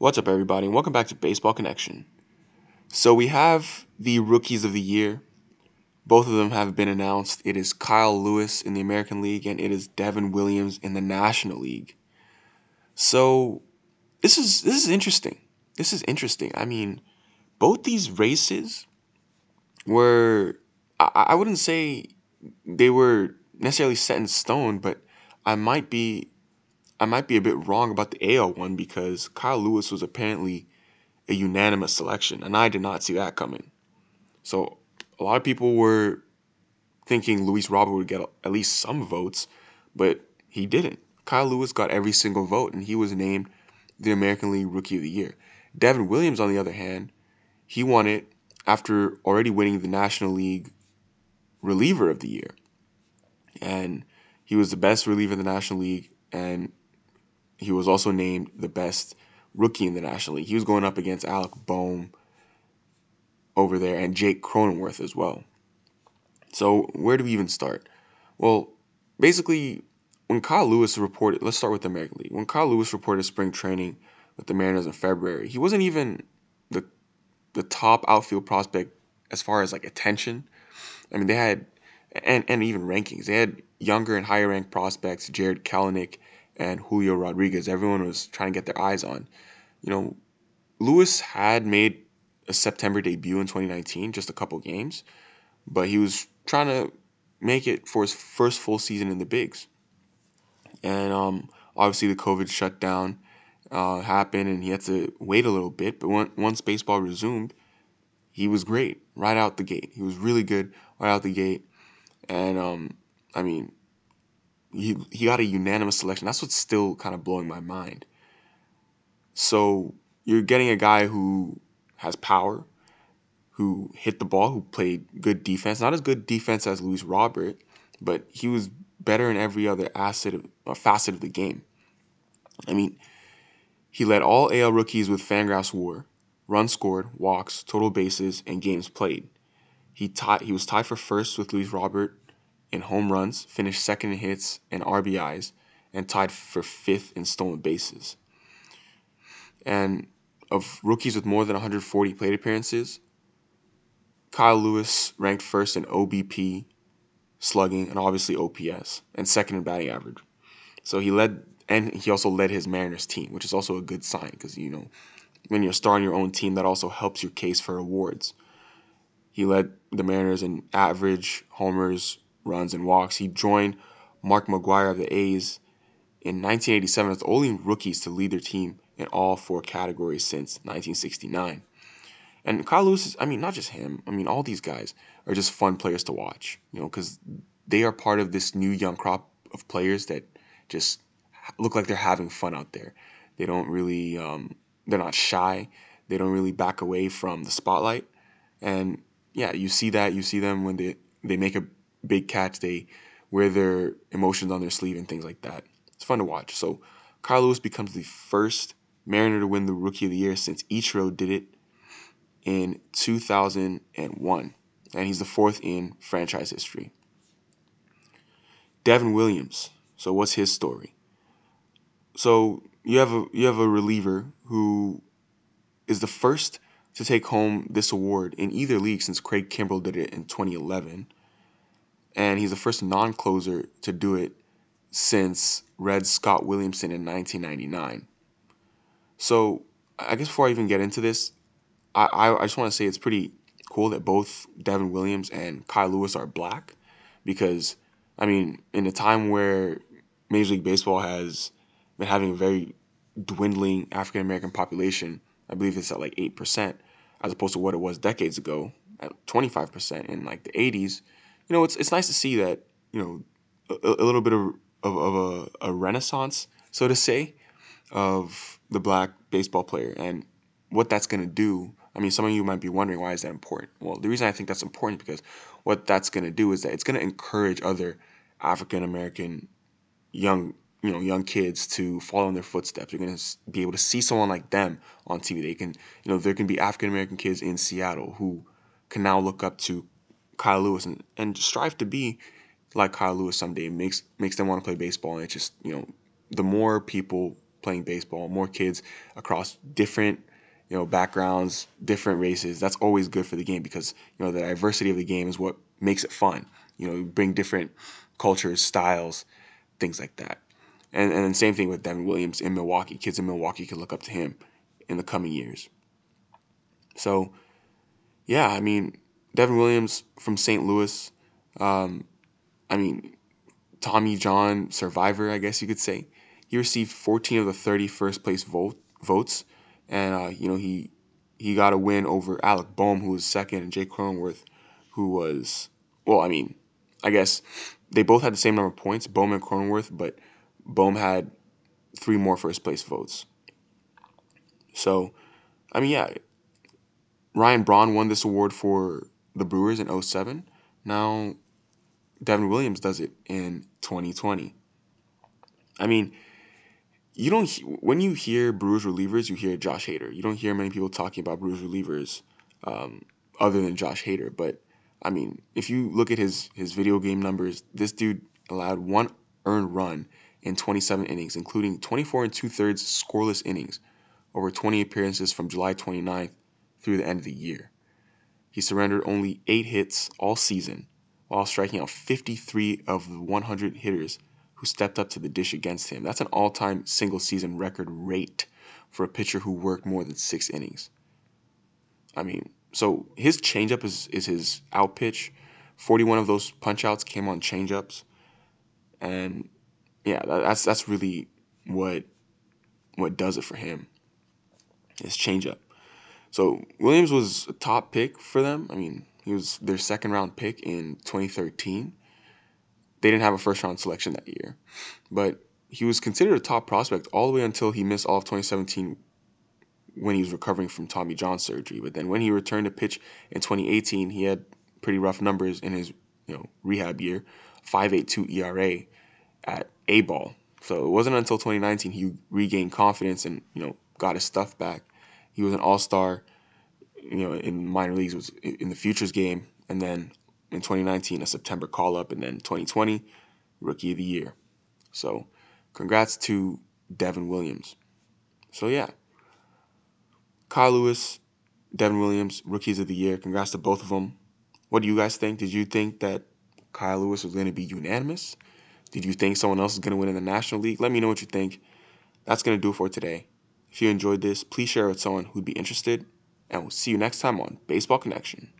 What's up, everybody, and welcome back to Baseball Connection. So, we have the rookies of the year. Both of them have been announced. It is Kyle Lewis in the American League, and it is Devin Williams in the National League. So, this is this is interesting. This is interesting. I mean, both these races were I, I wouldn't say they were necessarily set in stone, but I might be I might be a bit wrong about the AL one because Kyle Lewis was apparently a unanimous selection, and I did not see that coming. So a lot of people were thinking Luis Robert would get at least some votes, but he didn't. Kyle Lewis got every single vote, and he was named the American League Rookie of the Year. Devin Williams, on the other hand, he won it after already winning the National League Reliever of the Year. And he was the best reliever in the National League, and he was also named the best rookie in the National League. He was going up against Alec Bohm over there and Jake Cronenworth as well. So where do we even start? Well, basically, when Kyle Lewis reported, let's start with the American League. When Kyle Lewis reported spring training with the Mariners in February, he wasn't even the the top outfield prospect as far as like attention. I mean, they had and and even rankings. They had younger and higher ranked prospects, Jarred Kelenic and Julio Rodriguez. Everyone was trying to get their eyes on. You know, Lewis had made a September debut in 2019, just a couple games, but he was trying to make it for his first full season in the bigs. And um, obviously, the COVID shutdown uh, happened, and he had to wait a little bit. But once baseball resumed, he was great right out the gate. He was really good right out the gate, and um, I mean, he he got a unanimous selection. That's what's still kind of blowing my mind. So you're getting a guy who has power, who hit the ball, who played good defense. Not as good defense as Luis Robert, but he was better in every other asset of, facet of the game. I mean, he led all AL rookies with Fangraphs WAR, runs scored, walks, total bases, and games played. He tied. He was tied for first with Luis Robert in home runs, finished second in hits and RBIs, and tied for fifth in stolen bases. And of rookies with more than 140 plate appearances, Kyle Lewis ranked first in OBP, slugging, and obviously OPS, and second in batting average. So he led, and he also led his Mariners team, which is also a good sign because you know when you're starting your own team, that also helps your case for awards. He led the Mariners in average, homers, runs, and walks. He joined Mark McGwire of the A's in 1987 as the only rookies to lead their team in all four categories since 1969. And Kyle Lewis is, I mean, not just him, I mean, all these guys are just fun players to watch, you know, because they are part of this new young crop of players that just look like they're having fun out there. They don't really, um, they're not shy. They don't really back away from the spotlight. And yeah, you see that. You see them when they, they make a big catch, they wear their emotions on their sleeve and things like that. It's fun to watch. So Kyle Lewis becomes the first Mariner to win the Rookie of the Year since Ichiro did it in 2001, and he's the fourth in franchise history. Devin Williams. So what's his story? So you have a you have a reliever who is the first to take home this award in either league since Craig Kimbrel did it in 2011 and he's the first non-closer to do it since Red Scott Williamson in 1999. So I guess before I even get into this, I, I, I just want to say it's pretty cool that both Devin Williams and Kyle Lewis are black because, I mean, in a time where Major League Baseball has been having a very dwindling African American population, I believe it's at like 8%, as opposed to what it was decades ago at 25% in like the 80s you know, it's it's nice to see that you know a, a little bit of of, of a, a renaissance, so to say, of the black baseball player and what that's going to do. I mean, some of you might be wondering why is that important. Well, the reason I think that's important is because what that's going to do is that it's going to encourage other African American young you know young kids to follow in their footsteps. You're going to be able to see someone like them on TV. They can you know there can be African American kids in Seattle who can now look up to Kyle Lewis and, and strive to be like Kyle Lewis someday makes makes them want to play baseball and it's just you know the more people playing baseball, more kids across different you know backgrounds, different races. That's always good for the game because you know the diversity of the game is what makes it fun. You know, bring different cultures, styles, things like that. And and same thing with Devin Williams in Milwaukee. Kids in Milwaukee can look up to him in the coming years. So, yeah, I mean, Devin Williams from St. Louis. Um, I mean, Tommy John survivor, I guess you could say. He received 14 of the 30 first place vote, votes, and uh, you know he he got a win over Alec Bohm, who was second, and Jake Cronenworth, who was well, I mean, I guess they both had the same number of points, Bohm and Cronenworth, but Bohm had three more first place votes. So, I mean, yeah, Ryan Braun won this award for the Brewers in 07. Now, Devin Williams does it in 2020. I mean, you don't when you hear Brewers relievers, you hear Josh Hader. You don't hear many people talking about Brewers relievers um, other than Josh Hader. But I mean, if you look at his his video game numbers, this dude allowed one earned run in 27 innings, including 24 and two thirds scoreless innings over 20 appearances from July 29th through the end of the year. He surrendered only eight hits all season, while striking out 53 of the 100 hitters who stepped up to the dish against him. That's an all time single season record rate for a pitcher who worked more than six innings. I mean, so his changeup is, is his out pitch. 41 of those punchouts came on changeups. And yeah, that's that's really what what does it for him. His changeup. So Williams was a top pick for them. I mean, he was their second round pick in 2013. They didn't have a first round selection that year, but he was considered a top prospect all the way until he missed all of 2017 when he was recovering from Tommy John surgery. But then when he returned to pitch in 2018, he had pretty rough numbers in his you know rehab year, 5.82 ERA at A ball. So it wasn't until 2019 he regained confidence and you know got his stuff back. He was an All Star, you know, in minor leagues was in the futures game, and then in 2019 a September call up, and then 2020 Rookie of the Year. So congrats to Devin Williams. So yeah, Kyle Lewis, Devin Williams, Rookies of the Year. Congrats to both of them. What do you guys think? Did you think that Kyle Lewis was going to be unanimous? Did you think someone else is going to win in the National League? Let me know what you think. That's going to do it for today. If you enjoyed this, please share it with someone who'd be interested, and we'll see you next time on Baseball Connection.